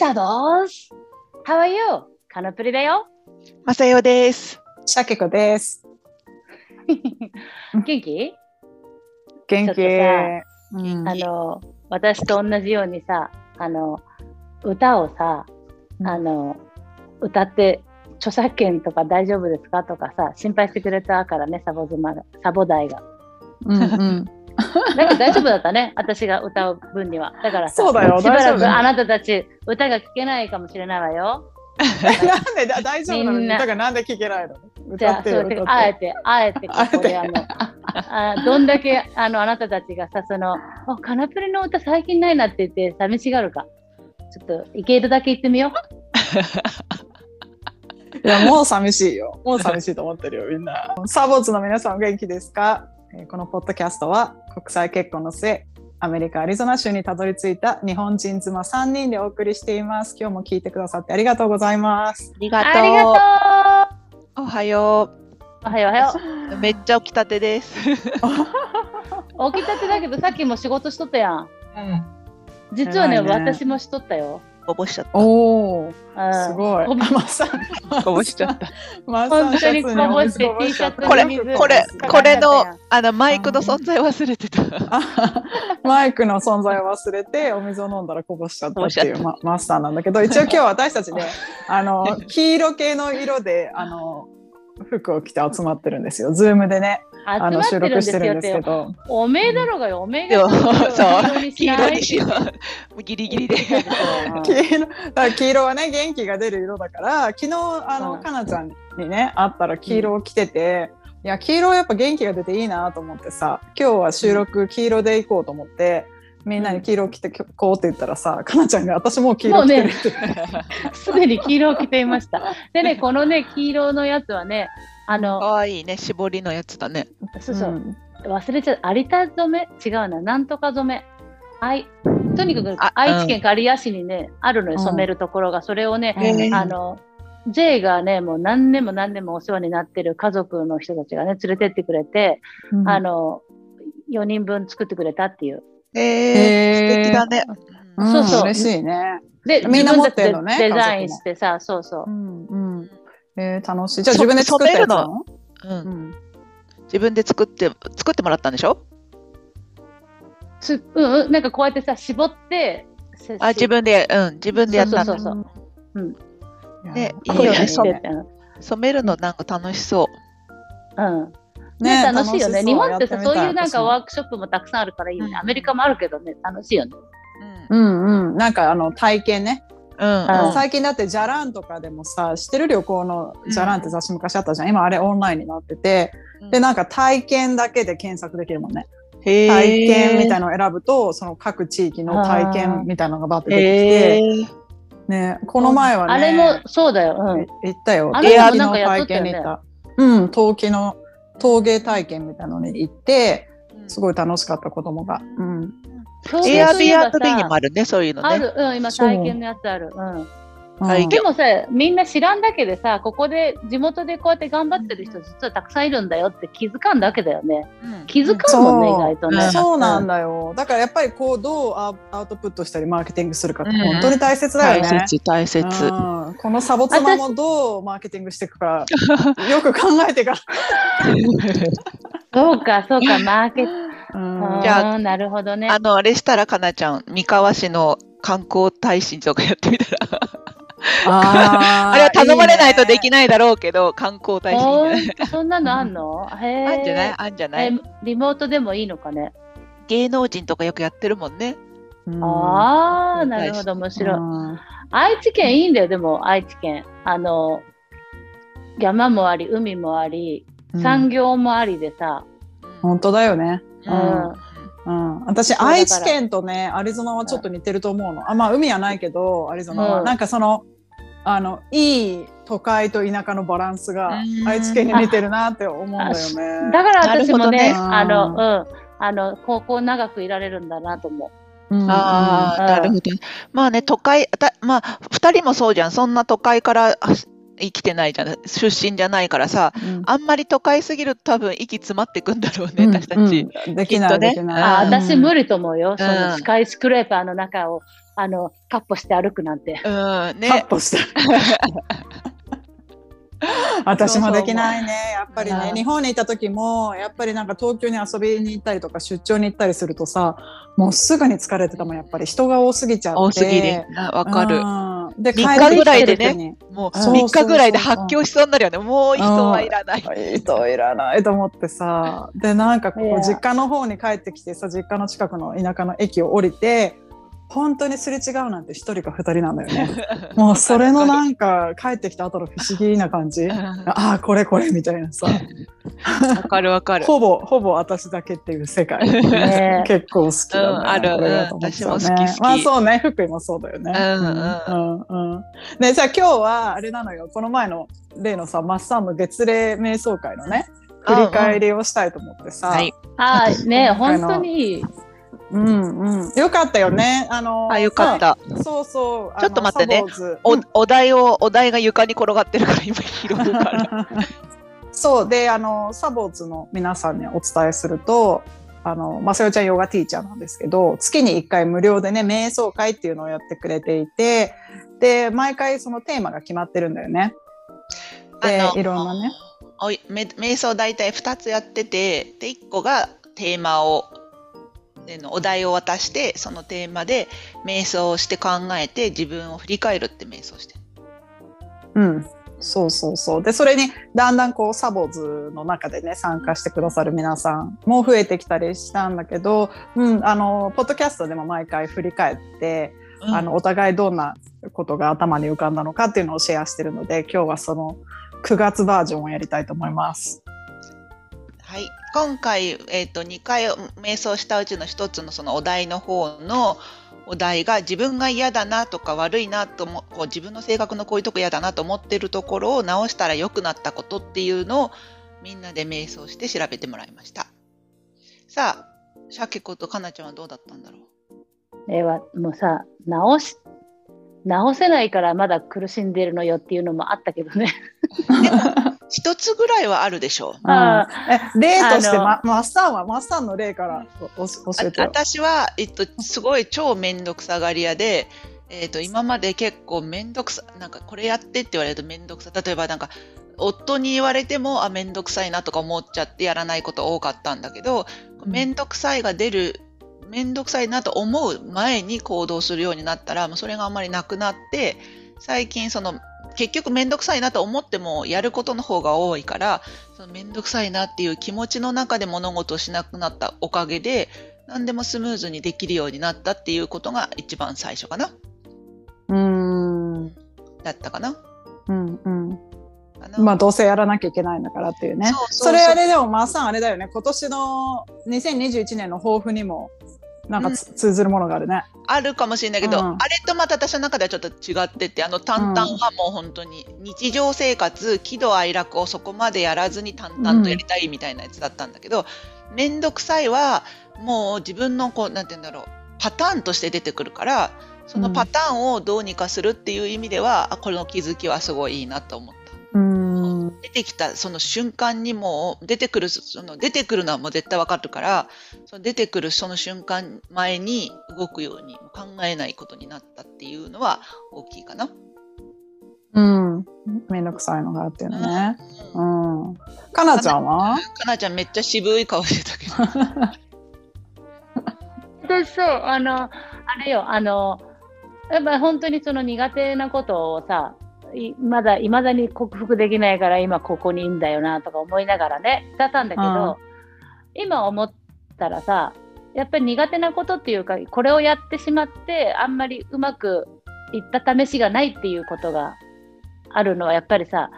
シャドウス How are you? カナプリだよ。まさよです。シャケコです。元気？元気。うんあの、私と同じようにさ、あの、歌をさ、うんあの、歌って、著作権とか大丈夫ですか？とかさ、心配してくれたからね、サボ妻が、サボ大が。うんうん。だから大丈夫だったね、私が歌う分には。だからさ、そうだよしばらくあなたたち、歌が聴けないかもしれないわよ。なんでだ大丈夫なの？にみんなだからなんで聞けないの？じゃあ、歌ってよそうあえて、あえてここで、ああの、あどんだけあのあなたたちがさ、その、あカナプリの歌最近ないなって言って寂しがるか。ちょっと、いけるだけ言ってみよう。いやもう寂しいよ。もう寂しいと思ってるよみんな。サボーツの皆さんお元気ですか、えーこのポッドキャストは国際結婚の末アメリカ・アリゾナ州にたどり着いた日本人妻3人でお送りしています。今日も聞いてくださってありがとうございます。ありがとう。とうおはよおはようおはよう。めっちゃ起きたてです。う。起きたてだけど、さっきも仕事しとったやん。実はね、ね私もしとったよ。こぼしちゃった。おお、うんすごい。こぼマさん、こぼしちゃった。本当にこぼしてシャツにお水 T シャツこれこれこれのあのマイクの存在忘れてた。あ マイクの存在を忘れてお水を飲んだらこぼしちゃったっていうこぼしちゃまマスターなんだけど一応今日は私たちね あの黄色系の色であの服を着て集まってるんですよズームでねあの収集まってるんですよっ録してるんですけて。どおめえだろうがよ、おめえでもがそう黄色にしよう。ギリギリで。う ん黄色黄色はね元気が出る色だから昨日あの、うんかなちゃんにね会ったら黄色を着てて、いや黄色はやっぱ元気が出ていいなと思ってさ今日は収録黄色で行こうと思って。みんなに黄色着てこうって言ったらさ、かなちゃんが私もう黄色着てるって、すでに黄色を着ていました。でね、このね、黄色のやつはね、あの、可愛いね絞りのやつだね。そうそう、ん忘れちゃう、有田染め？違うな、なんとか染め。はい。とにかくあ愛知県刈谷市にね、あるのよ、うん染めるところが。それをね、うんあの、J がね、もう何年も何年もお世話になってる家族の人たちがね、連れてってくれて、うんあの、4人分作ってくれたっていう。えへーー、素敵だね。うんそうそう嬉しいね。で、みんな持って自分たちでんのねデザインしてさ、そうそうう。んうん。えー、楽しい。じゃあ自分で作ったやつなの？うんう。ん。自分で作って作ってもらったんでしょ？すうんうん、なんかこうやってさ、絞って、せあ自分でうん自分でやったの。そうそうそううんねいやいいよね染めるのなんか楽しそう。うん。ね、楽しいよね。楽日本ってさ、そういうなんかワーークショップもたくさんあるからいいよね。うんアメリカもあるけどね、楽しいよね。うんうんうん。なんかあの体験ね。うんうん最近だってじゃらんとかでもさ、知ってる旅行のじゃらんって雑誌昔あったじゃん。今あれオンラインになってて、うんでなんか体験だけで検索できるもんね。体験みたいなのを選ぶと、その各地域の体験みたいなのがバッて出てきて、ね、この前はね、あれもそうだよ。うん。行ったよ。あれも陶器のなんかやっっね験に行った。うん、陶器の陶芸体験みたいなのに行って、すごい楽しかった子供が。うん。Airbnb にもさあるねそういうのね。ある、うん、今体験のやつある。うん。体験でもさ、みんな知らんだけでさ、ここで地元でこうやって頑張ってる人実はたくさんいるんだよって気づかんだけだよね。うん気づかんもんね、そう意外とね。うんそうなんだ。だよ。だからやっぱりこうどうアアウトプットしたりマーケティングするかってうん本当に大切だよね。大切大切。うんこのサボ妻もどうマーケティングしていくかよく考えてから。そうか、そうか、マーケじゃあ、なるほどね。あのあれしたらかなちゃん三河市の観光大使とかやってみたら。あ あれは頼まれないとできない。だろうけど観光大使いいんじゃないほんと？そんなのあんの？へえ。あんじゃない？あんじゃなえいリモートでもいいのかね？芸能人とかよくやってるもんね。うんああ、うんなるほど、面白い。うん愛知県いいんだよ、でも、愛知県。あの、山もあり、海もあり、産業もありでさ、本当だよね。ううん。ん。うん、私愛知県とねアリゾナはちょっと似てると思うの。あまあ海はないけどアリゾナは、うん。なんかそのあのいい都会と田舎のバランスがうん。愛知県に似てるなって思うんだよね。だから私もね、なるほどね。あの、うん、あの、高校長くいられるんだなと思う。うん。ああ、うん。なるほど。まあね、都会、たまあ、二人もそうじゃん。そんな都会からあ生きてないじゃん。出身じゃないからさ、うんあんまり都会すぎると多分息詰まってくんだろうね、私たち。うんうんできない、ねできない。あ、うん私無理と思うよ。そのうんスカイスクレーパーの中をあの、カッポして歩くなんて。うん、カッね。ポした。私もできないね。やっぱりね、うん日本にいた時も、やっぱりなんか東京に遊びに行ったりとか出張に行ったりするとさ、もうすぐに疲れてたもん、やっぱり人が多すぎちゃって。多すぎで。あわかる。うんで、三日ぐらいでねもうそう3日ぐらいで発狂しそうになるよね。もう人はいらない。人いらないと思ってさ でなんかこいうや実家の方に帰ってきてさ実家の近くの田舎の駅を降りて本当にすれ違うなんて一人か二人なんだよね。もうそれのなんか帰ってきた後の不思議な感じ。ああこれこれみたいなさ。わかるわかる。ほぼほぼ私だけっていう世界、ね。結構好きだね、うんある。ね。うん私も好き。好きまあそうね福井もそうだよね。うんうん。うんうん。でじゃあ今日はあれなのよ。この前の例のさマッサンの月齢瞑想会のね振り返りをしたいと思ってさ、はい。ああ、ね、今回の本当にいい。うんうん、よかったよね。あのあ、よかった。さそうそう。ちょっと待ってねおお題を、お題が床に転がってるから今拾うから。そうであのサボーズの皆さんにお伝えすると。あのまさよちゃんヨガティーチャーなんですけど月に1回無料でね瞑想会っていうのをやってくれていてで毎回そのテーマが決まってるんだよね。でいろんなね。おいめ瞑想大体2つやっててで1個がテーマをでのお題を渡してそのテーマで瞑想をして考えて自分を振り返るって瞑想してるうん、そうそうそう。で、それにだんだんこうサボーズの中でね、参加してくださる皆さんも増えてきたりしたんだけど、うん、あの、ポッドキャストでも毎回振り返って、あの、お互いどんなことが頭に浮かんだのかっていうのをシェアしてるので、今日はその9月バージョンをやりたいと思います。はい、今回、えー、と2回瞑想したうちの1つのそのお題の方のお題が自分が嫌だなとか悪いなともこう自分の性格のこういうとこ嫌だなと思ってるところを直したら良くなったことっていうのをみんなで瞑想して調べてもらいました。さあ、シャケ子とかなちゃんはどうだったんだろう？えはもうさ、直し、直せないからまだ苦しんでるのよっていうのもあったけどね。一つぐらいはあるでしょう。あえ、例として、ま、マッサンは、マッサンの例からおお教えて。私は、えっと、すごい超めんどくさがり屋で、えっと、今まで結構めんどくさ、なんかこれやってって言われるとめんどくさ、例えばなんか、夫に言われても、あ、めんどくさいなとか思っちゃってやらないこと多かったんだけど、うんめんどくさいが出る、めんどくさいなと思う前に行動するようになったら、もうそれがあんまりなくなって、最近その、結局めんどくさいなと思ってもやることの方が多いから、そのめんどくさいなっていう気持ちの中で物事をしなくなったおかげで、何でもスムーズにできるようになったっていうことが一番最初かなうーん。だったかなうんうん。まあどうせやらなきゃいけないんだからっていうね。それあれでもマーさんあれだよね。今年の2021年の抱負にもなんかつ、通ずるものがあるね。あるかもしれないけど、うんあれとまた私の中ではちょっと違ってて、あの淡々はもう本当に日常生活、喜怒哀楽をそこまでやらずに淡々とやりたいみたいなやつだったんだけど、めんどくさいはもう自分のこう、なんて言うんだろう、パターンとして出てくるから、そのパターンをどうにかするっていう意味では、あこの気づきはすごいいいなと思った。うん。出てきたその瞬間にもう出てくるその出てくるのはもう絶対わかるからその出てくるその瞬間前に動くように考えないことになったっていうのは大きいかな。うん。めんどくさいのがあるっていうのね。うん。かなちゃんは？かなちゃんめっちゃ渋い顔してたけど。私そう、あの、あれよ、あの、やっぱ本当にその苦手なことをさ、いまだ、いまだに克服できないから今ここにいんだよなとか思いながらね、だったんだけど、今思ったらさ、やっぱり苦手なことっていうか、これをやってしまって、あんまりうまくいった試しがないっていうことがあるのは、やっぱりさ、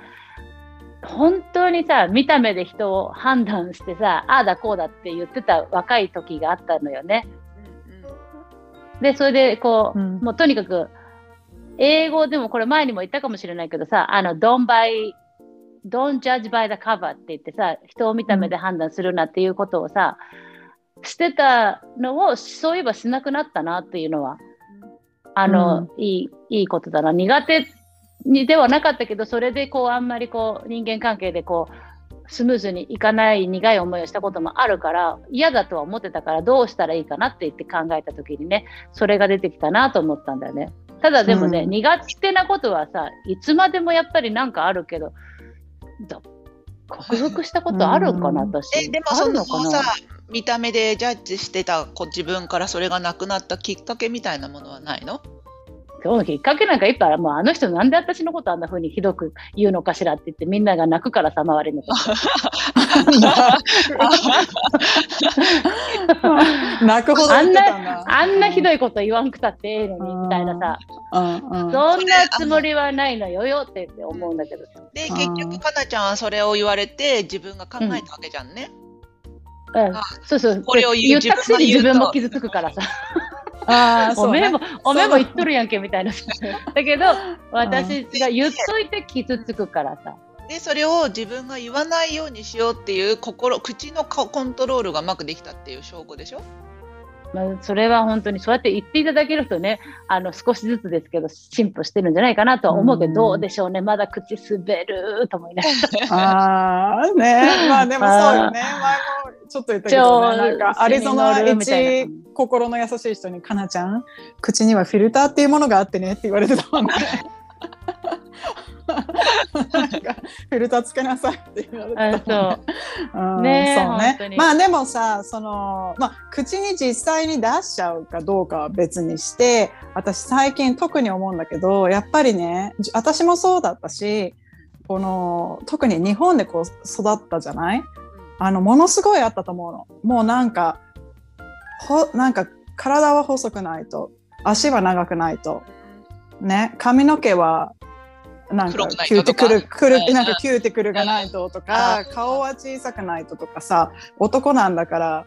本当にさ、見た目で人を判断してさ、ああだこうだって言ってた若い時があったのよね。で、それでこう、うん。もうとにかく、英語でもこれ前にも言ったかもしれないけどさ、あの、don't buy, don't judge by the cover って言ってさ、人を見た目で判断するなっていうことをさ、してたのを、そういえばしなくなったなっていうのは、あの、いい、いいことだな。苦手にではなかったけど、それでこう、あんまりこう、人間関係でこう、スムーズにいかない苦い思いをしたこともあるから嫌だとは思ってたからどうしたらいいかなって言って考えた時にねそれが出てきたなと思ったんだよね。ただでもね、うん苦手なことはさいつまでもやっぱりなんかあるけどど克服したことあるんかな、うん私。えでもあそのさ見た目でジャッジしてた自分からそれがなくなったきっかけみたいなものはないの？今日のきっかけなんかいっぱいあるもうあの人なんで私のことあんな風にひどく言うのかしらって言ってみんなが泣くからさ周りの子泣くほど言ってたんだ。あんなひどいこと言わんくたってええのにみたいなさ。うん。うんそんなつもりはないのよよってって思うんだけど。でうん。結局かなちゃんはそれを言われて自分が考えたわけじゃんね。うん。あそうそう。これを言うったくせに自分も傷つくからさあおめえも、おめえも言っとるやんけみたいな。さ だけど私が言っといて傷つくからさ。でそれを自分が言わないようにしようっていう心口のココントロールがうまくできたっていう証拠でしょ？まあ、それは本当にそうやって言っていただけるとねあの少しずつですけど進歩してるんじゃないかなとは思うけど、うん。どうでしょうね。まだ口滑ると思いながら。ああ、ね。まあでもそうよね。前もちょっと言ったけどね。なんかアリゾナ一な心の優しい人に、かなちゃん、口にはフィルターっていうものがあってねって言われてたもんね。なんかフィルターつけなさいって言われてた。まあでもさ、その、まあ口に実際に出しちゃうかどうかは別にして、私最近特に思うんだけど、やっぱりね、じ私もそうだったし、この、特に日本でこう育ったじゃない？あの、ものすごいあったと思うの。もうなんか、ほ、なんか体は細くないと、足は長くないと、ね、髪の毛はなんかキューティクル、くるうんなんかキューティクルがないととか、顔は小さくないととかさ、男なんだから、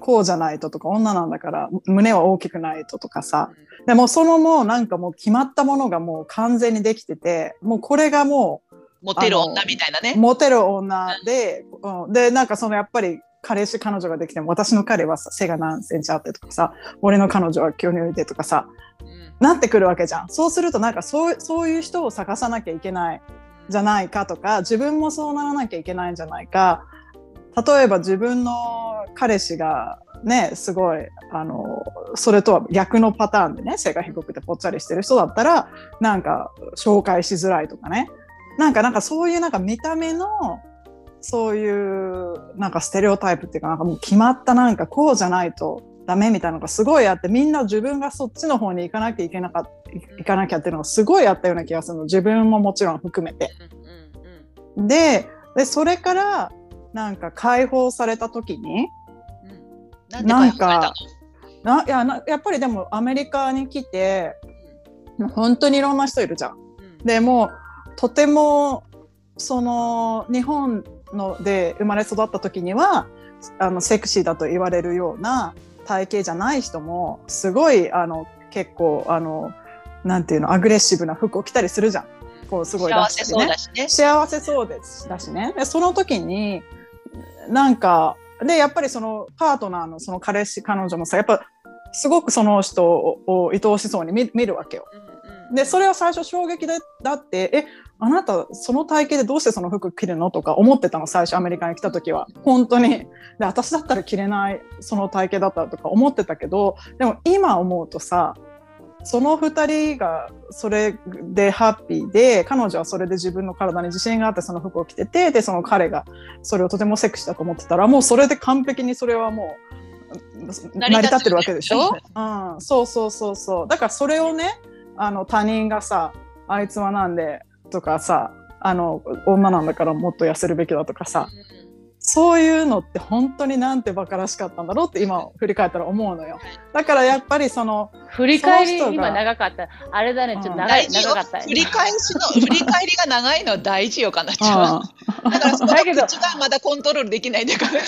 こうじゃないととか、女なんだから、胸は大きくないととかさ、でもそのもうなんかもう決まったものがもう完全にできてて、もうこれがもモテる女みたいなね。うモテる女で、うん、で、なんかそのやっぱり彼氏、彼女ができても、私の彼はさ背が何センチあってとかさ、俺の彼女は巨乳でとかさ、うんなってくるわけじゃん。そうするとなんかそうそういう人を探さなきゃいけないじゃないかとか自分もそうならなきゃいけないんじゃないか例えば自分の彼氏がねすごいあのそれとは逆のパターンでね背が低くてぽっちゃりしてる人だったらなんか紹介しづらいとかねなんかなんかそういうなんか見た目のそういうなんかステレオタイプっていうかなんかもう決まったなんかこうじゃないとダメみたいなのがすごいあってみんな自分がそっちの方に行かなきゃいけなかった行かなきゃっていうのがすごいあったような気がするの。自分ももちろん含めて。ででそれからなんか解放された時にうん。なんで解放されたの？ないやなやっぱりでもアメリカに来て本当にいろんな人いるじゃん。でもうとてもその日本ので生まれ育った時にはあのセクシーだと言われるような体型じゃない人もすごいあの結構あのなんていうのアグレッシブな服を着たりするじゃん。こうすごい出幸せそうだしね。幸せそうですだしねでその時になんかでやっぱりそのパートナーのその彼氏彼女もさやっぱすごくその人を愛おしそうに見見るわけよ。でそれは最初衝撃でだってえあなたその体型でどうしてその服着るのとか思ってたの？最初アメリカに来た時は。本当に。で私だったら着れないその体型だったらとか思ってたけどでも今思うとさその2人がそれでハッピーで彼女はそれで自分の体に自信があってその服を着ててでその彼がそれをとてもセクシーだと思ってたらもうそれで完璧にそれはもう成り立ってるわけでしょ、うん、そうそうそうそう。だからそれをねあの他人がさあいつはなんで？とかさあの女なんだからもっと痩せるべきだとかさ。そういうのって本当になんて馬鹿らしかったんだろうって今振り返ったら思うのよ。だからやっぱりその振り返り今長かった。あれだね。ちょっとうん長い、大事よ長かった。振り返しの振り返りが長いのは大事よかなちゃん。うだからそのだけど口がまだコントロールできないんだから。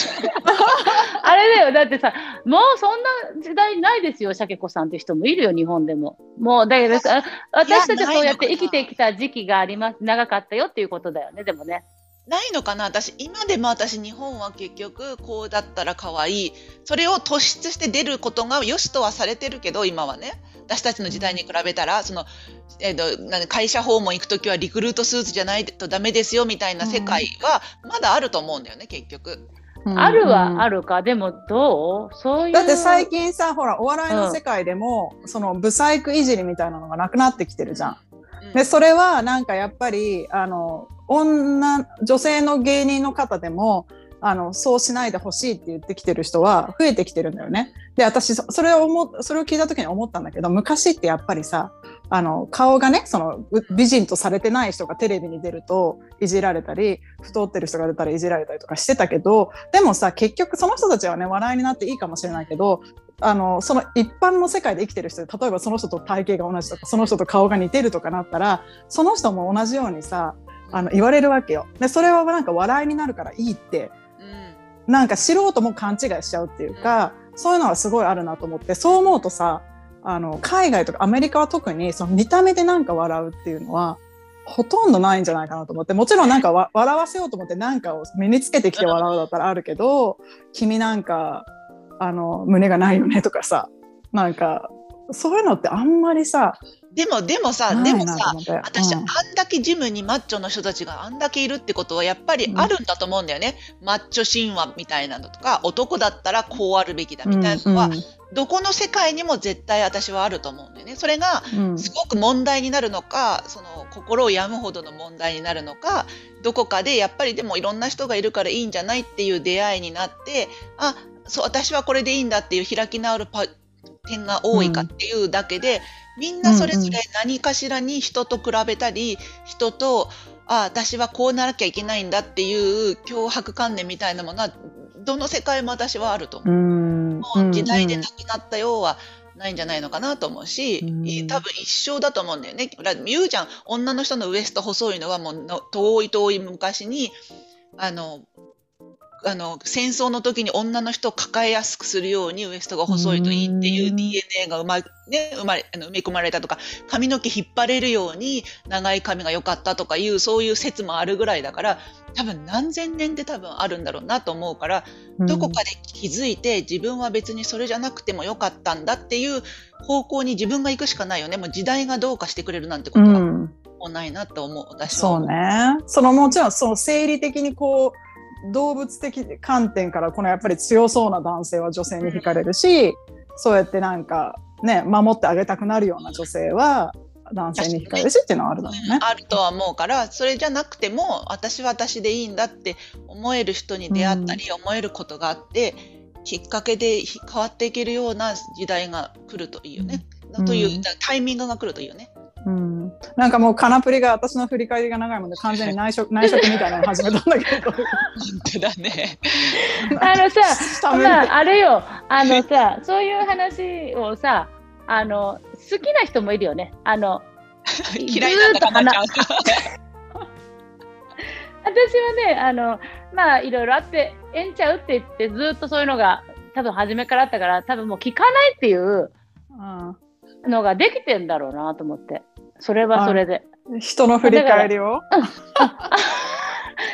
あれだよ。だってさもうそんな時代ないですよシャケ子さんって人もいるよ日本でも。もうだけどさ私たちはそうやって生きてきた時期があります。長かったよっていうことだよねでもねないのかな？私今でも私日本は結局こうだったら可愛い。それを突出して出ることが良しとはされてるけど今はね。私たちの時代に比べたらその、えーと、会社訪問行く時はリクルートスーツじゃないとダメですよみたいな世界はまだあると思うんだよね結局。あるはあるか、でもどう？そういうだって最近さほらお笑いの世界でも、うん、そのブサイクいじりみたいなのがなくなってきてるじゃん。うん、でそれはなんかやっぱりあの女女性の芸人の方でもあのそうしないでほしいって言ってきてる人は増えてきてるんだよね。で私それを思それを聞いた時に思ったんだけど昔ってやっぱりさあの顔がねその美人とされてない人がテレビに出るといじられたり太ってる人が出たらいじられたりとかしてたけどでもさ結局その人たちはね笑いになっていいかもしれないけどあのその一般の世界で生きてる人例えばその人と体型が同じとかその人と顔が似てるとかなったらその人も同じようにさあの言われるわけよ。でそれはなんか笑いになるからいいってなんか素人も勘違いしちゃうっていうか、そういうのはすごいあるなと思ってそう思うとさあの海外とかアメリカは特にその見た目でなんか笑うっていうのはほとんどないんじゃないかなと思ってもちろんなんか 笑わせようと思って何かを身につけてきて笑うだったらあるけど君なんかあの胸がないよねとかさなんかそういうのってあんまりさでも、でもさ、でもさ、私、うん、あんだけジムにマッチョの人たちがあんだけいるってことは、やっぱりあるんだと思うんだよね。うん、マッチョ神話みたいなのとか、男だったらこうあるべきだみたいなのは、どこの世界にも絶対私はあると思うんだよね。それが、すごく問題になるのか、その、心を病むほどの問題になるのか、どこかでやっぱりでもいろんな人がいるからいいんじゃないっていう出会いになって、あ、そう、私はこれでいいんだっていう開き直る点が多いかっていうだけで、みんなそれぞれ何かしらに人と比べたり、人と、ああ、私はこうならきゃいけないんだっていう脅迫観念みたいなものは、どの世界も私はあると思う。もう時代でなくなったようはないんじゃないのかなと思うし、多分一生だと思うんだよね。言うじゃん、女の人のウエスト細いのはもう遠い遠い昔に、あの、あの戦争の時に女の人を抱えやすくするようにウエストが細いといいっていう DNA が生ま,、ね、生まれあの埋め込まれたとか髪の毛引っ張れるように長い髪が良かったとかいうそういう説もあるぐらいだから多分何千年で多分あるんだろうなと思うからどこかで気づいて自分は別にそれじゃなくてもよかったんだっていう方向に自分が行くしかないよね。もう時代がどうかしてくれるなんてことは。もうないなと思う私は。そうね。そのもちろんその生理的にこう動物的観点からこのやっぱり強そうな男性は女性に惹かれるし、そうやってなんかね守ってあげたくなるような女性は男性に惹かれるしっていうのはあるだろうね。あるとは思うからそれじゃなくても私は私でいいんだって思える人に出会ったり、思えることがあってきっかけで変わっていけるような時代が来るといいよね。うん、というタイミングが来るといいよね。うん、なんかもうカナプリが私の振り返りが長いもんで完全に内職 内職みたいなの始めたんだけど。本当だね。あのさ、まあ、あれよ。あのさそういう話をさあの好きな人もいるよね。あの嫌いなんだかな 私はねあのまあいろいろあってええんちゃうって言ってずっとそういうのが多分初めからあったから多分もう聞かないっていう、うん。のができてんだろうなと思って。それはそれで。人の振り返りを？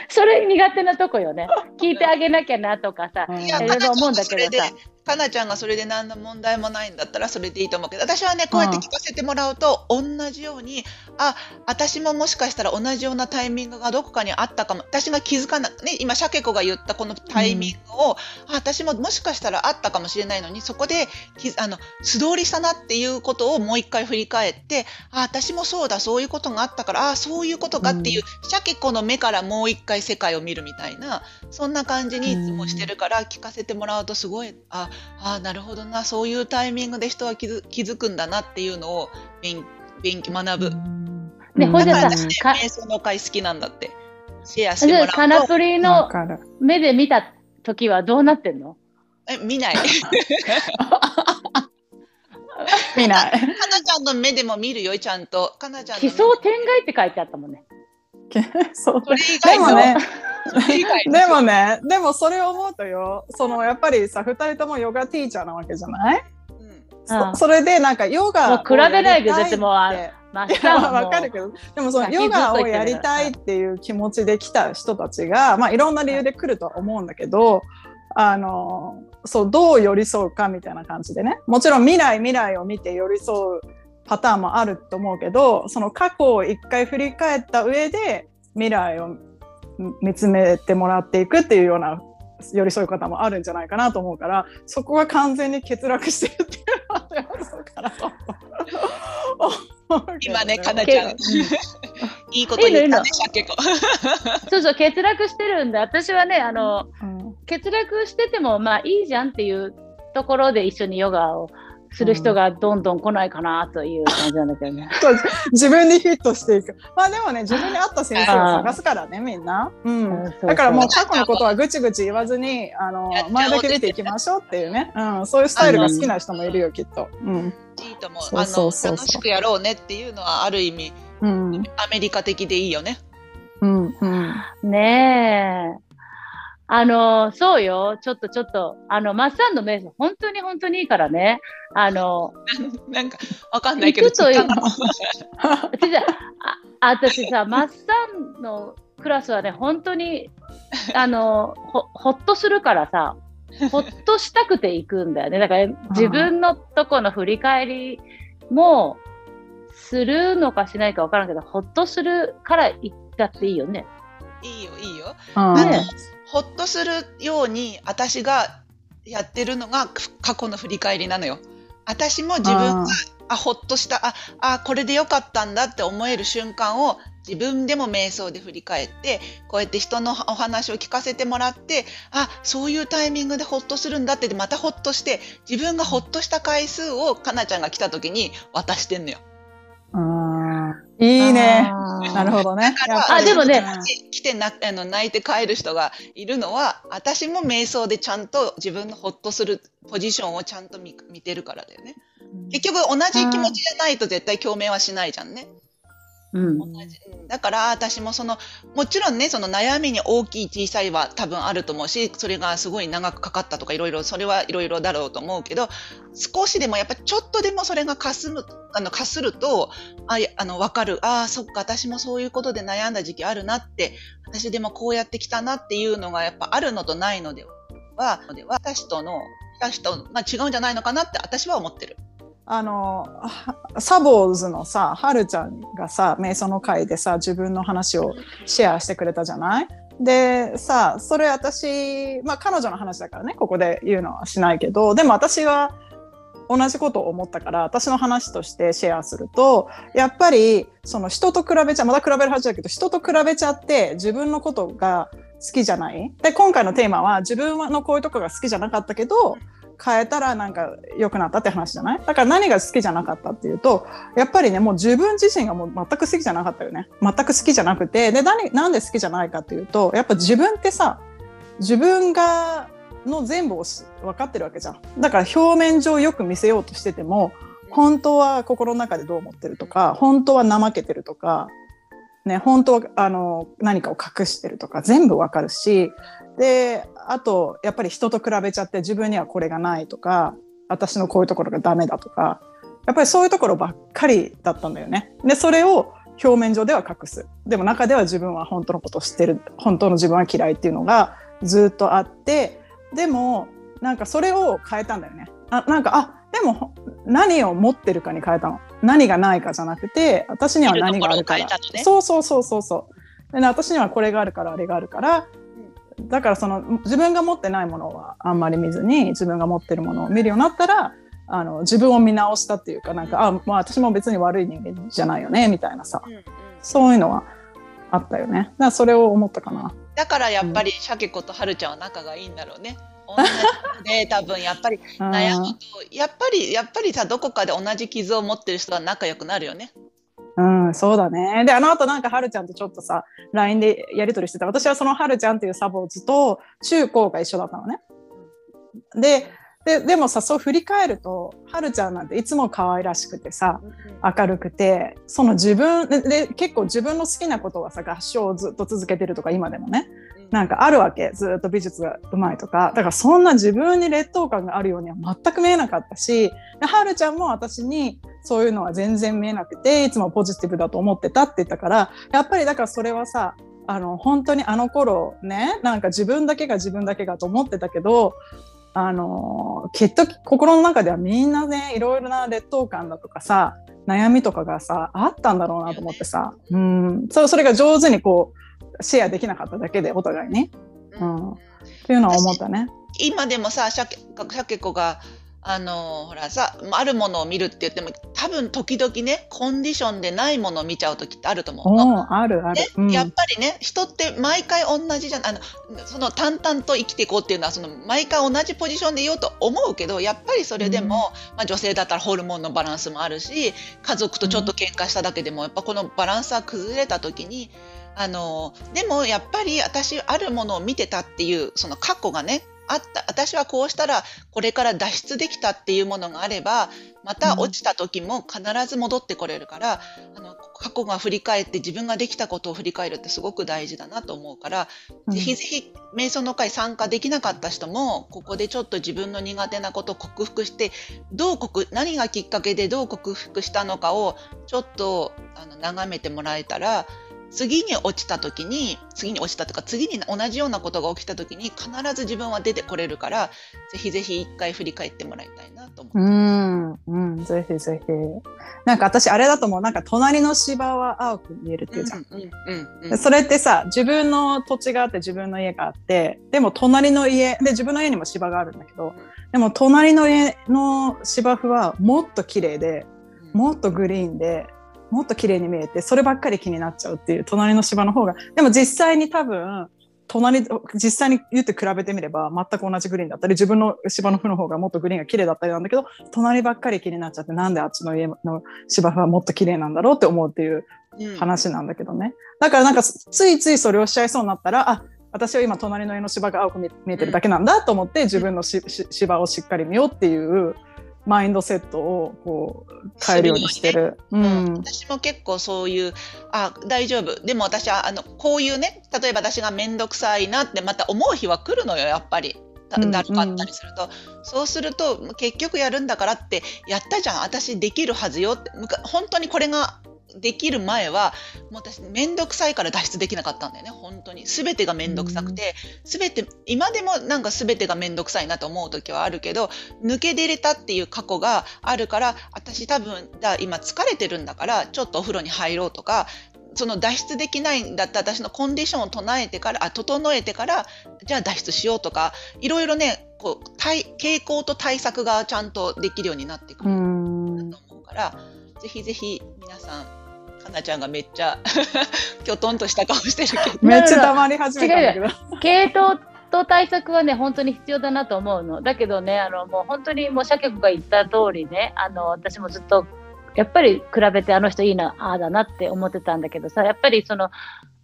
それ苦手なとこよね。聞いてあげなきゃなとかさ、いろいろ思うんだけどさ。かなちゃんがそれで何の問題もないんだったらそれでいいと思うけど私はねこうやって聞かせてもらうと、同じようにあ私ももしかしたら同じようなタイミングがどこかにあったかも。私が気づかなね今シャケ子が言ったこのタイミングを、うん、あ私ももしかしたらあったかもしれないのにそこであの素通りしたなっていうことをもう一回振り返ってあ私もそうだそういうことがあったからあそういうことかっていう、うん、シャケ子の目からもう一回世界を見るみたいなそんな感じにいつもしてるから聞かせてもらうとすごいああなるほどなそういうタイミングで人は気づ気づくんだなっていうのを勉勉強学ぶ。ね、ほんでさ、瞑想の会好きなんだって。シェアしてもらうと。カナプリの目で見た時はどうなってんの？え、見ない。見ない。かなちゃんの目でも見るよ、ちゃんと。かなちゃん奇想天外って書いてあったもんね。そう。でもね、でもね、でもそれを思うとよ、そのやっぱりさ、二人ともヨガティーチャーなわけじゃない？そそれでなんかヨガを比べないで絶対もわかるけど。でもそのヨガをやりたいっていう気持ちで来た人たちが、まあ、いろんな理由で来るとは思うんだけどあのそうどう寄り添うかみたいな感じでね。もちろん未来未来を見て寄り添うパターンもあると思うけどその過去を一回振り返った上で未来を見つめてもらっていくっていうような寄り添い方もあるんじゃないかなと思うからそこが完全に欠落してるっていうのはかなと 今ねかなちゃん。いいこと言ったね結構そうそう欠落してるんで私はねあの、うん、欠落しててもまあいいじゃんっていうところで一緒にヨガをする人がどんどん来ないかなという感じなんだけどね。自分にフィットしていく。まあでもね、自分に合った先生を探すからね、みんな。うん。だからもう過去のことはぐちぐち言わずに、あの、前だけ出ていきましょうっていうね。うん。そういうスタイルが好きな人もいるよ、きっと。うん。いいと思う。あの、楽しくやろうねっていうのはある意味、うん、アメリカ的でいいよね。うん。うん。ねえ。あの、そうよ。ちょっとちょっと、あの、マッサンの瞑想、本当に本当にいいからね。あの、なんか、わかんないけど、という。あ私さ、マッサンのクラスはね、本当に、あの、ほ、ほっとするからさ、ほっとしたくて行くんだよね。だから、自分のとこの振り返りも、するのかしないかわからんけど、ほっとするから行ったっていいよね。いいよ、いいよ。ね、ほっとするように私がやってるのが過去の振り返りなのよ。私も自分があほっとしたああこれでよかったんだって思える瞬間を自分でも瞑想で振り返ってこうやって人のお話を聞かせてもらってあそういうタイミングでほっとするんだってまたほっとして自分がほっとした回数をかなちゃんが来た時に渡してんのよ。いいね。なるほどね。あ、でもね。来てなあの泣いて帰る人がいるのは、私も瞑想でちゃんと自分のほっとするポジションをちゃんと見見てるからだよね。結局同じ気持ちじゃないと絶対共鳴はしないじゃんね。うん、同じ。だから私もそのもちろんねその悩みに大きい小さいは多分あると思うしそれがすごい長くかかったとかいろいろそれはいろいろだろうと思うけど少しでもやっぱちょっとでもそれがかすむあのかするとああの分かる。ああそっか私もそういうことで悩んだ時期あるなって私でもこうやってきたなっていうのがやっぱあるのとないのでは私との私と、まあ、違うんじゃないのかなって私は思ってる。あのサボーズのさはるちゃんがさ瞑想の会でさ自分の話をシェアしてくれたじゃない？でさそれ私まあ彼女の話だからねここで言うのはしないけどでも私は同じことを思ったから私の話としてシェアするとやっぱりその人と比べちゃまだ比べるはずだけど人と比べちゃって自分のことが好きじゃない？で今回のテーマは自分のこういうとこが好きじゃなかったけど変えたらなんか良くなったって話じゃない？だから何が好きじゃなかったっていうとやっぱりねもう自分自身がもう全く好きじゃなかったよね。全く好きじゃなくて。で何なんで好きじゃないかっていうとやっぱ自分ってさ自分がの全部を分かってるわけじゃん。だから表面上よく見せようとしてても本当は心の中でどう思ってるとか本当は怠けてるとかね、本当はあの何かを隠してるとか全部わかるしであとやっぱり人と比べちゃって自分にはこれがないとか私のこういうところがダメだとかやっぱりそういうところばっかりだったんだよね。でそれを表面上では隠す。でも中では自分は本当のことを知ってる。本当の自分は嫌いっていうのがずっとあってでもなんかそれを変えたんだよね。あなんかあでも何を持ってるかに変えたの。何がないかじゃなくて私には何があるから、ね、そうそうそうそうそう。で、ね、私にはこれがあるからあれがあるからだからその自分が持ってないものはあんまり見ずに自分が持ってるものを見るようになったらあの自分を見直したっていうかなんかあ、まあ、私も別に悪い人間じゃないよねみたいなさ、うんうん、そういうのはあったよね。だからそれを思ったかな。だからやっぱり鮭子とはるちゃんは仲がいいんだろうね、同じで多分やっぱり悩むとやっぱりやっぱりさどこかで同じ傷を持ってる人は仲良くなるよね。うん、そうだね。で、あの後なんか、はるちゃんとちょっとさ、LINE でやり取りしてた。私はそのはるちゃんっていうサボーズと中高が一緒だったのね。で、ででもさそう振り返るとはるちゃんなんていつも可愛らしくてさ明るくてその自分で結構自分の好きなことはさ合唱をずっと続けてるとか今でもねなんかあるわけずっと美術がうまいとかだからそんな自分に劣等感があるようには全く見えなかったしはるちゃんも私にそういうのは全然見えなくていつもポジティブだと思ってたって言ったからやっぱりだからそれはさあの本当にあの頃ねなんか自分だけが自分だけがと思ってたけどあのきっと心の中ではみんなねいろいろな劣等感だとかさ悩みとかがさあったんだろうなと思ってさ、うん、そそれが上手にこうシェアできなかっただけでお互いね。うん、っていうのは思ったね。今でもさシャケシャケ子があのほらさあるものを見るって言っても多分時々ねコンディションでないものを見ちゃう時ってあると思う。の。あるある、ねうん、やっぱりね人って毎回同じじゃん。あのその淡々と生きていこうっていうのはその毎回同じポジションでいようと思うけどやっぱりそれでも、うん、まあ、女性だったらホルモンのバランスもあるし家族とちょっと喧嘩しただけでもやっぱこのバランスは崩れた時にあのでもやっぱり私あるものを見てたっていうその過去がねあった私はこうしたらこれから脱出できたっていうものがあればまた落ちた時も必ず戻ってこれるから、うん、あの過去が振り返って自分ができたことを振り返るってすごく大事だなと思うから、うん、ぜひぜひ瞑想の会参加できなかった人もここでちょっと自分の苦手なことを克服してどう克何がきっかけでどう克服したのかをちょっとあの眺めてもらえたら次に落ちた時に次に落ちたとか次に同じようなことが起きた時に必ず自分は出てこれるからぜひぜひ一回振り返ってもらいたいなと思う。うん、うん、ぜひぜひ。なんか私あれだと思うなんか隣の芝は青く見えるっていうじゃん。うんうんうん、それってさ自分の土地があって自分の家があってでも隣の家で自分の家にも芝があるんだけどでも隣の家の芝生はもっと綺麗でもっとグリーンで。もっと綺麗に見えてそればっかり気になっちゃうっていう隣の芝の方が。でも実際に多分隣実際に言って比べてみれば全く同じグリーンだったり自分の芝の風の方がもっとグリーンが綺麗だったりなんだけど隣ばっかり気になっちゃってなんであっちの家の芝生はもっと綺麗なんだろうって思うっていう話なんだけどね、うん、だからなんかついついそれをしちゃいそうになったらあ私は今隣の家の芝が青く見えてるだけなんだと思って自分の芝をしっかり見ようっていうマインドセットをこう変えるようにしてる。うん、私も結構そういうあ大丈夫。でも私はあのこういうね例えば私が面倒くさいなってまた思う日は来るのよやっぱり。だるかったりすると、うんうん、そうすると結局やるんだからってやったじゃん。私できるはずよって。本当にこれができる前はもう私面倒くさいから脱出できなかったんだよね本当に。全てが面倒くさくて、全て今でもなんか全てが面倒くさいなと思う時はあるけど抜け出れたっていう過去があるから私多分だ今疲れてるんだからちょっとお風呂に入ろうとかその脱出できないんだったら私のコンディションを唱えてからあ整えてからじゃあ脱出しようとかいろいろねこう傾向と対策がちゃんとできるようになってくると思うからぜひぜひ皆さんかなちゃんがめっちゃ きょとんとした顔してるけど。めっちゃ黙り始めたんだけど。系統と対策はね本当に必要だなと思うの。だけどねあのもう本当にもう社局が言った通りねあの私もずっとやっぱり比べてあの人いいなああだなって思ってたんだけどさやっぱりその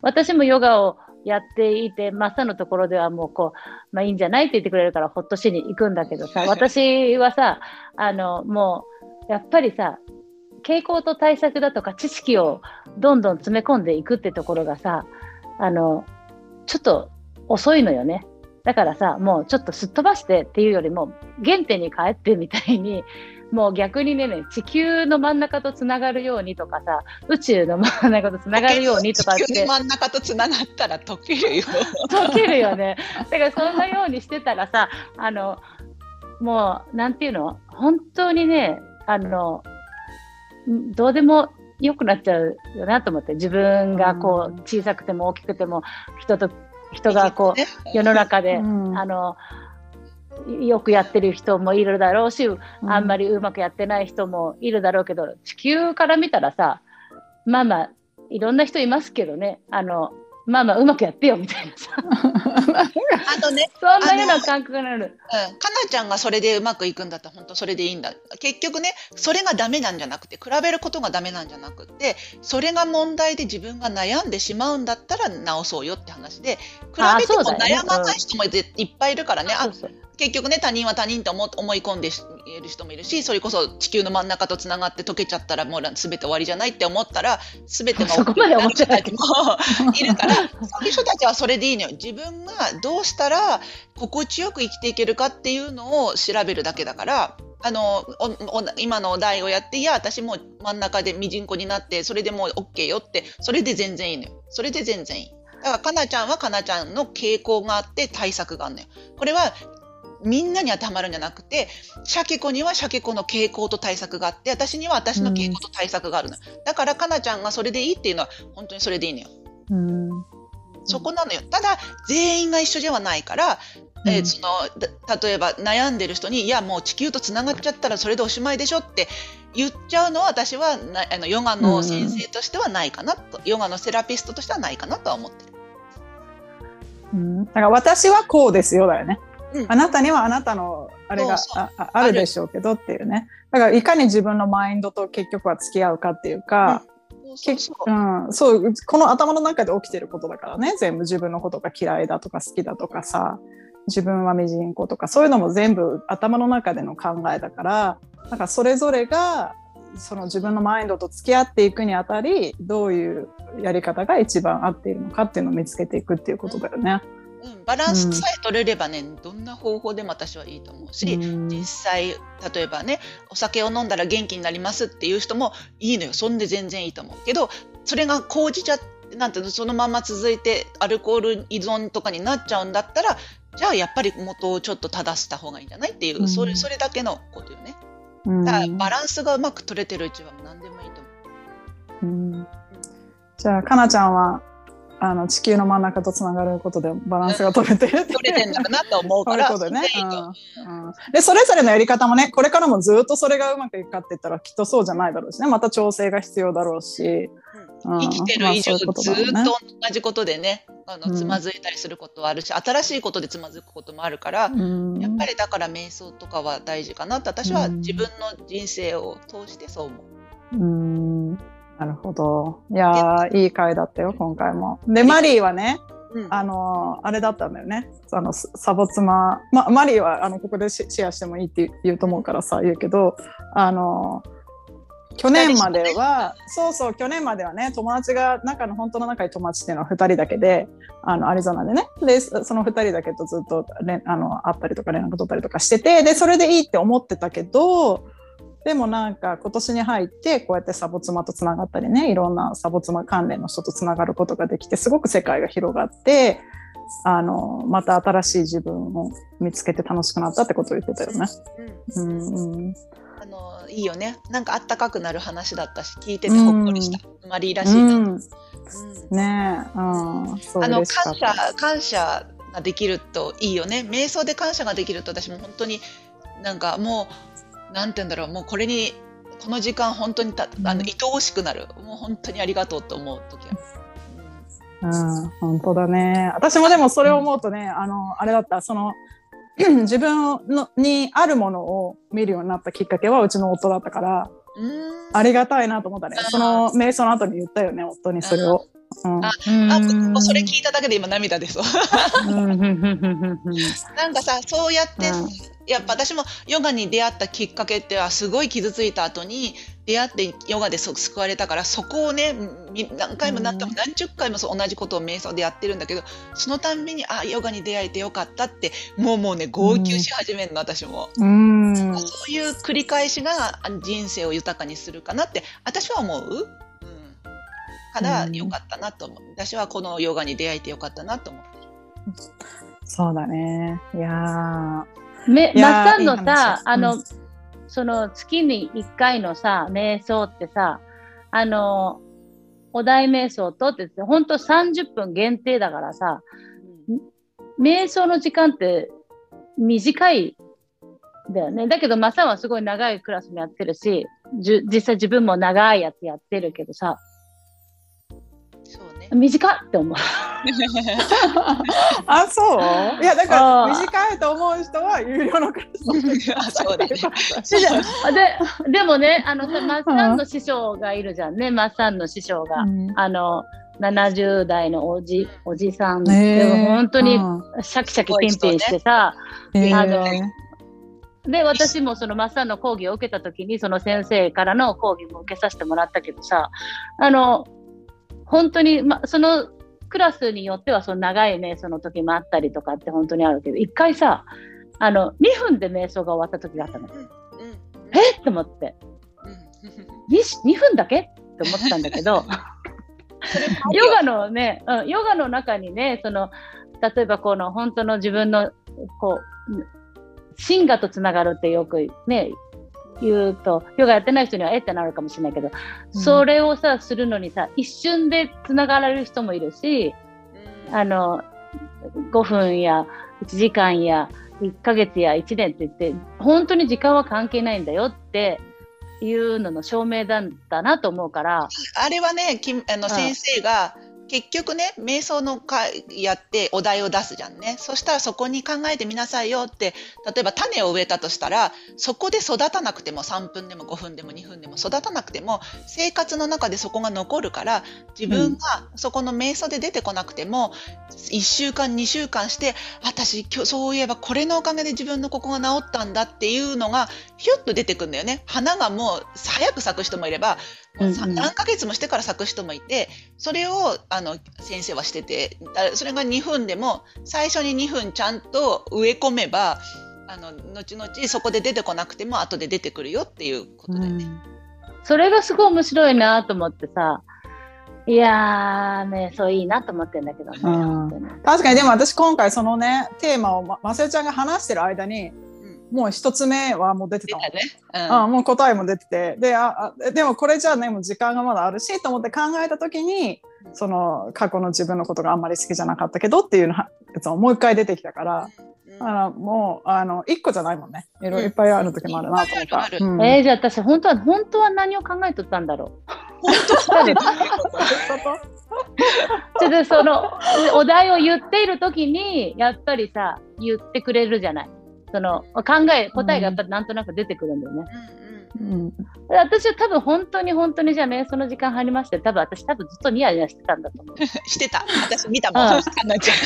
私もヨガをやっていてマッサのところではもうこう、まあ、いいんじゃないって言ってくれるからほっとしに行くんだけどさ私はさあのもうやっぱりさ傾向と対策だとか知識をどんどん詰め込んでいくってところがさあのちょっと遅いのよね。だからさもうちょっとすっ飛ばしてっていうよりも原点に帰ってみたいに もう逆にね地球の真ん中とつながるようにとかさ宇宙の真ん中とつながるようにとかって。地球の真ん中とつながったら溶けるよ。溶けるよね。だからそんなようにしてたらさあのもうなんていうの？本当にねあのどうでも良くなっちゃうよなと思って自分がこう小さくても大きくても人と人がこう世の中で、あのよくやってる人もいるだろうし、あんまりうまくやってない人もいるだろうけど地球から見たらさまあまあいろんな人いますけどね。あのまあまあうまくやってよみたいなさ。あとねそんなような感覚になる、うん、かなちゃんがそれでうまくいくんだったら本当それでいいんだ。結局ねそれがダメなんじゃなくて比べることがダメなんじゃなくてそれが問題で自分が悩んでしまうんだったら直そうよって話で比べても悩まない人もいっぱいいるからね、あ結局ね他人は他人と思思い込んでいる人もいるしそれこそ地球の真ん中とつながって溶けちゃったらもう全て終わりじゃないって思ったら全てがそこまで思ってない人もいるからそういう人たちはそれでいいのよ。自分がどうしたら心地よく生きていけるかっていうのを調べるだけだからあの今のお題をやっていや私も真ん中でミジンコになってそれでもう OK よってそれで全然いいのよ。それで全然いい。だからかなちゃんはかなちゃんの傾向があって対策があるのよ。これはみんなに当てはまるんじゃなくて、シャケ子にはシャケ子の傾向と対策があって、私には私の傾向と対策があるの。だから、かなちゃんがそれでいいっていうのは、本当にそれでいいのよ。うん、そこなのよ。ただ、全員が一緒ではないから、えー、その例えば悩んでる人に「いやもう地球とつながっちゃったらそれでおしまいでしょ」って言っちゃうのは私はなあのヨガの先生としてはないかなと、うん、ヨガのセラピストとしてはないかなとは思ってる。うん、だから私はこうですよだよね。うん、あなたにはあなたのあれがああるでしょうけどっていうね。だからいかに自分のマインドと結局は付き合うかっていうか、うん、そうこの頭の中で起きてることだからね。全部自分のことが嫌いだとか好きだとかさ自分はミジンコとかそういうのも全部頭の中での考えだからなんかそれぞれがその自分のマインドと付き合っていくにあたりどういうやり方が一番合っているのかっていうのを見つけていくっていうことだよね。うん、バランスさえ取れればね、うん、どんな方法でも私はいいと思うし、うん、実際例えばねお酒を飲んだら元気になりますっていう人もいいのよ。そんで全然いいと思うけどそれが講じちゃってなんていうのそのまま続いてアルコール依存とかになっちゃうんだったらじゃあやっぱり元をちょっと正した方がいいんじゃないっていう、うん、それそれだけのことよね。だからバランスがうまく取れてるうちは何でもいいと思う。うん、じゃあかなちゃんはあの地球の真ん中とつながることでバランスが取れてる、取れてるんだなと思うから。そね、うん。でそれぞれのやり方もねこれからもずっとそれがうまくいくかって言ったらきっとそうじゃないだろうしね。また調整が必要だろうし、生きてる以上、ずっと同じことでねあのつまずいたりすることはあるし、新しいことでつまずくこともあるから、やっぱりだから瞑想とかは大事かなって私は自分の人生を通してそう思う。うんなるほど。いやいい回だったよ今回も。でマリーはねうん、あのあれだったんだよね。あのサボ妻、ま、マリーはあのここでシェアしてもいいって言うと思うからさ言うけどあの去年までは、そうそう、去年まではね、友達が、中の本当の仲いい友達っていうのは2人だけで、あの、アリゾナでね、で、その2人だけとずっとあの会ったりとか連絡取ったりとかしてて、で、それでいいって思ってたけど、でもなんか今年に入ってこうやってサボ妻とつながったりねいろんなサボ妻関連の人とつながることができてすごく世界が広がってあのまた新しい自分を見つけて楽しくなったってことを言ってたよね。うん、うんのいいよね。なんかあったかくなる話だったし聞いててほっこりした、うん、マリーらしいな、うん、うん、ねえ、うん、あの感謝感謝ができるといいよね。瞑想で感謝ができると私も本当になんかもうなんて言うんだろうもうこれにこの時間本当にたあの愛おしくなる、もう本当にありがとうと思う時は。うん、本当だね。私もでもそれを思うとね、あの、あれだった、その、自分のにあるものを見るようになったきっかけはうちの夫だったからありがたいなと思ったね。その瞑想の後に言ったよね夫にそれを。うん、ああそれ聞いただけで今涙ですわなんかさそうやって、やっぱ私もヨガに出会ったきっかけってはすごい傷ついた後に出会ってヨガで救われたからそこをね何回も何回も何十回も同じことを瞑想でやってるんだけどそのたんびにあヨガに出会えてよかったってもうもうね号泣し始めるの私も。うん。そういう繰り返しが人生を豊かにするかなって私は思う、うん、からよかったなと思う。私はこのヨガに出会えてよかったなと思ってるそうだね。いやめまっさんのさ、あの、うん、その月に1回のさ、瞑想ってさ、あの、お題瞑想とって、本当30分限定だからさ、瞑想の時間って短いだよね。だけど、マサはすごい長いクラスもやってるし、実際自分も長いやつやってるけどさ、短って思う。あ、そう？いや、だから短いと思う人は有料のクラス そうだね。ででもね、あの、マッサンの師匠がいるじゃんね、マッサンの師匠が。うん、あの、70代のおじおじさん、でも本当にシャキシャキピンピンしてさ、ね、あの、で、私もそのマッサンの講義を受けた時に、その先生からの講義も受けさせてもらったけどさ、あの、本当に、ま、そのクラスによってはその長い瞑想の時もあったりとかって本当にあるけど一回さあの2分で瞑想が終わった時があったの。うんうん、えっ？と思って、うん、2, 2分だけ？って思ったんだけど。ヨガのね、うん、ヨガの中にねその例えばこの本当の自分のこうシンガとつながるってよくね、言うと、ヨガやってない人にはえってなるかもしれないけど、うん。それをさ、するのにさ、一瞬でつながられる人もいるし、あの、5分や1時間や1ヶ月や1年って言って、本当に時間は関係ないんだよっていうのの証明なんだなと思うから、あれはね、きあのん。先生が結局ね、瞑想の会やってお題を出すじゃんね。そしたらそこに考えてみなさいよって、例えば種を植えたとしたら、そこで育たなくても3分でも5分でも2分でも育たなくても、生活の中でそこが残るから、自分がそこの瞑想で出てこなくても、1週間2週間して、私今日そういえばこれのおかげで自分のここが治ったんだっていうのが、ひゅっと出てくるんだよね。花がもう早く咲く人もいれば、もう何ヶ月もしてから咲く人もいて、それをあの先生はしてて、だそれが2分でも最初に2分ちゃんと植え込めば、あの後々そこで出てこなくても後で出てくるよっていうことでね。それがすごい面白いなと思ってさ、いやー、ね、そういいなと思ってんだけどね。うん確かにでも私今回そのねテーマをまませちゃんが話してる間にうんもう一つ目はもう出てたの出たね。あもう答えも出てて。でああでもこれじゃあねもう時間がまだあるしと思って考えた時にその過去の自分のことがあんまり好きじゃなかったけどっていうのはやつがもう一回出てきたから。うん。あのもうあの一個じゃないもんね。いろいろいっぱいある時もあるなと思った。うん。えー、じゃあ私本当は本当は何を考えとったんだろう。本当でそれでそのお題を言っている時にやっぱりさ言ってくれるじゃない。その考え答えがやっぱりなんとなく出てくるんだよね。うんうんうんで私は多分本当に本当にじゃあ瞑想の時間入りまして多分私多分ずっとニヤニヤしてたんだと思う。してた。私見たもん。うんはなちゃん。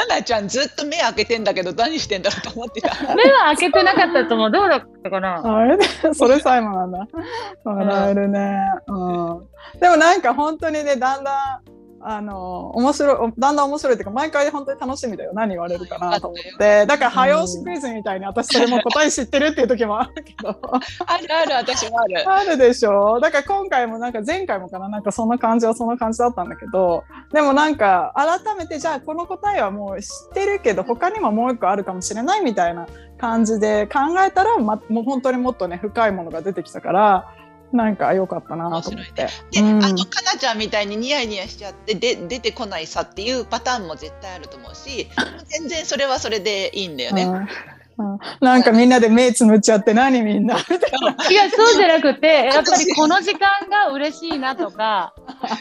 はなちゃんずっと目開けてんだけど何してんだろうと思ってた。目は開けてなかったと思う。どうだったかな？あれ？で それさえもなんだ。笑えるね。うん。でもなんか本当にね、だんだん、あの、面白い、だんだん面白いっていうか、毎回本当に楽しみだよ。何言われるかなと思って。だから、早押しクイズみたいに、私それも答え知ってるっていう時もあるけど。あるある私もある。あるでしょだから今回もなんか前回もかななんかそんな感じはそんな感じだったんだけどでもなんか改めてじゃあこの答えはもう知ってるけど他にももう一個あるかもしれないみたいな感じで考えたら、ま、もう本当にもっとね深いものが出てきたからなんか良かったなと思って。で、うんあのかなちゃんみたいにニヤニヤしちゃってで出てこないさっていうパターンも絶対あると思うし、全然それはそれでいいんだよね。なんかみんなで目つむっちゃって何みんな？みたいな。いや、そうじゃなくて、やっぱりこの時間が嬉しいなとか、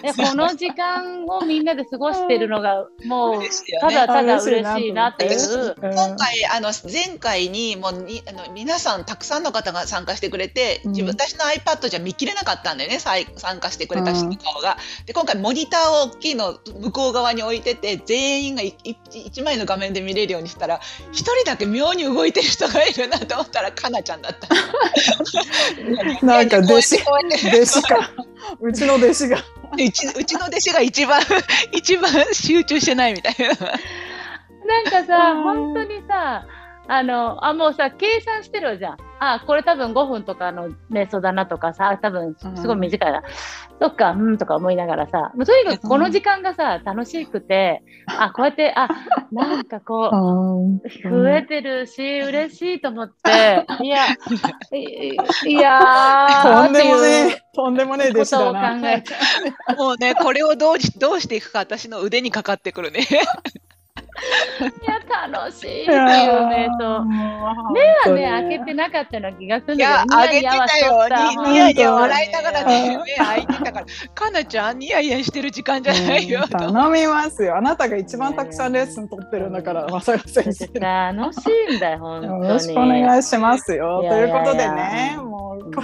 えこの時間をみんなで過ごしてるのが、もう、たね。だただ嬉しいなっていう。うん今回あの前回にもうにあの皆さんたくさんの方が参加してくれて私の iPad じゃ見切れなかったんだよね参加してくれた人の顔が。で今回モニターを大きいの向こう側に置いてて全員がいい一枚の画面で見れるようにしたら一人だけ妙に動いてる人がいるなと思ったらかなちゃんだった。なんか弟子弟子かうちの弟子がうちうちの弟子が一番一番集中してないみたいな。なんかさ、うん本当にさ、あの、あ、もうさ、計算してるじゃん。あ、これ多分5分とかの瞑想だなとかさ、多分すごい短いな。そっか、うんとか思いながらさ、もうとにかくこの時間がさ、楽しくて、あ、こうやって、あ、なんかこう、増えてるし、嬉しいと思って、いや、いいやー、とんでもねえとんでもねえ弟子ことをだな。考えて。もうねこれをどうしどうしていくか私の腕にかかってくるね。いや、楽しいっていう瞑想。目はね、開けてなかったような気がするんいやだ、けど、上げてたよ。にニヤニヤ笑いながらね、目開いてたから。かなちゃん、ニヤニヤしてる時間じゃないよ。頼みますよ。あなたが一番たくさんレッスン取ってるんだから、まさか先生。楽しいんだよ、本当に。よろしくお願いしますよ。いやいやいやということでね、こ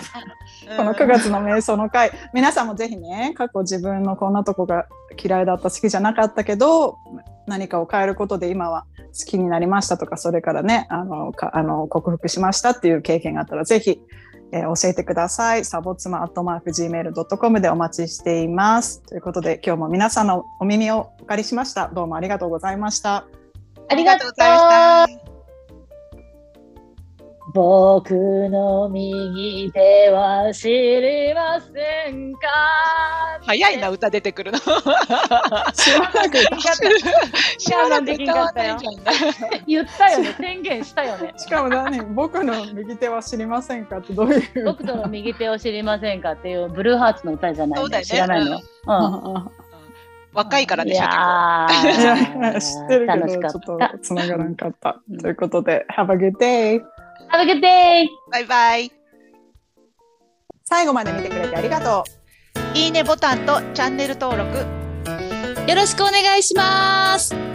この9月の瞑想の会、皆さんもぜひね、過去自分のこんなとこが嫌いだった、好きじゃなかったけど、何かを変えることで今は好きになりましたとか、それからね、あの、かあの克服しましたっていう経験があったら、ぜひ、えー教えてください。サボツマアットマーク Gmail.com でお待ちしています。ということで、今日も皆さんのお耳をお借りしました。どうもありがとうございました。ありがとうございました。僕の右手は知りませんか？早いな、歌出てくるの。しばらく知我慢できんかったよ。歌わないじゃん言ったよね。宣言したよね。しかも何僕の右手は知りませんかってどういう。僕との右手を知りませんかっていうブルーハーツの歌じゃないのそうだよね。知らないの、うん。あ若いからでいしょ知ってるけ楽しかどちょっと繋がらんかった。うん。ということで、Have a good day! Have a good day! バイバイ最後まで見てくれてありがとう。いいねボタンとチャンネル登録よろしくお願いします。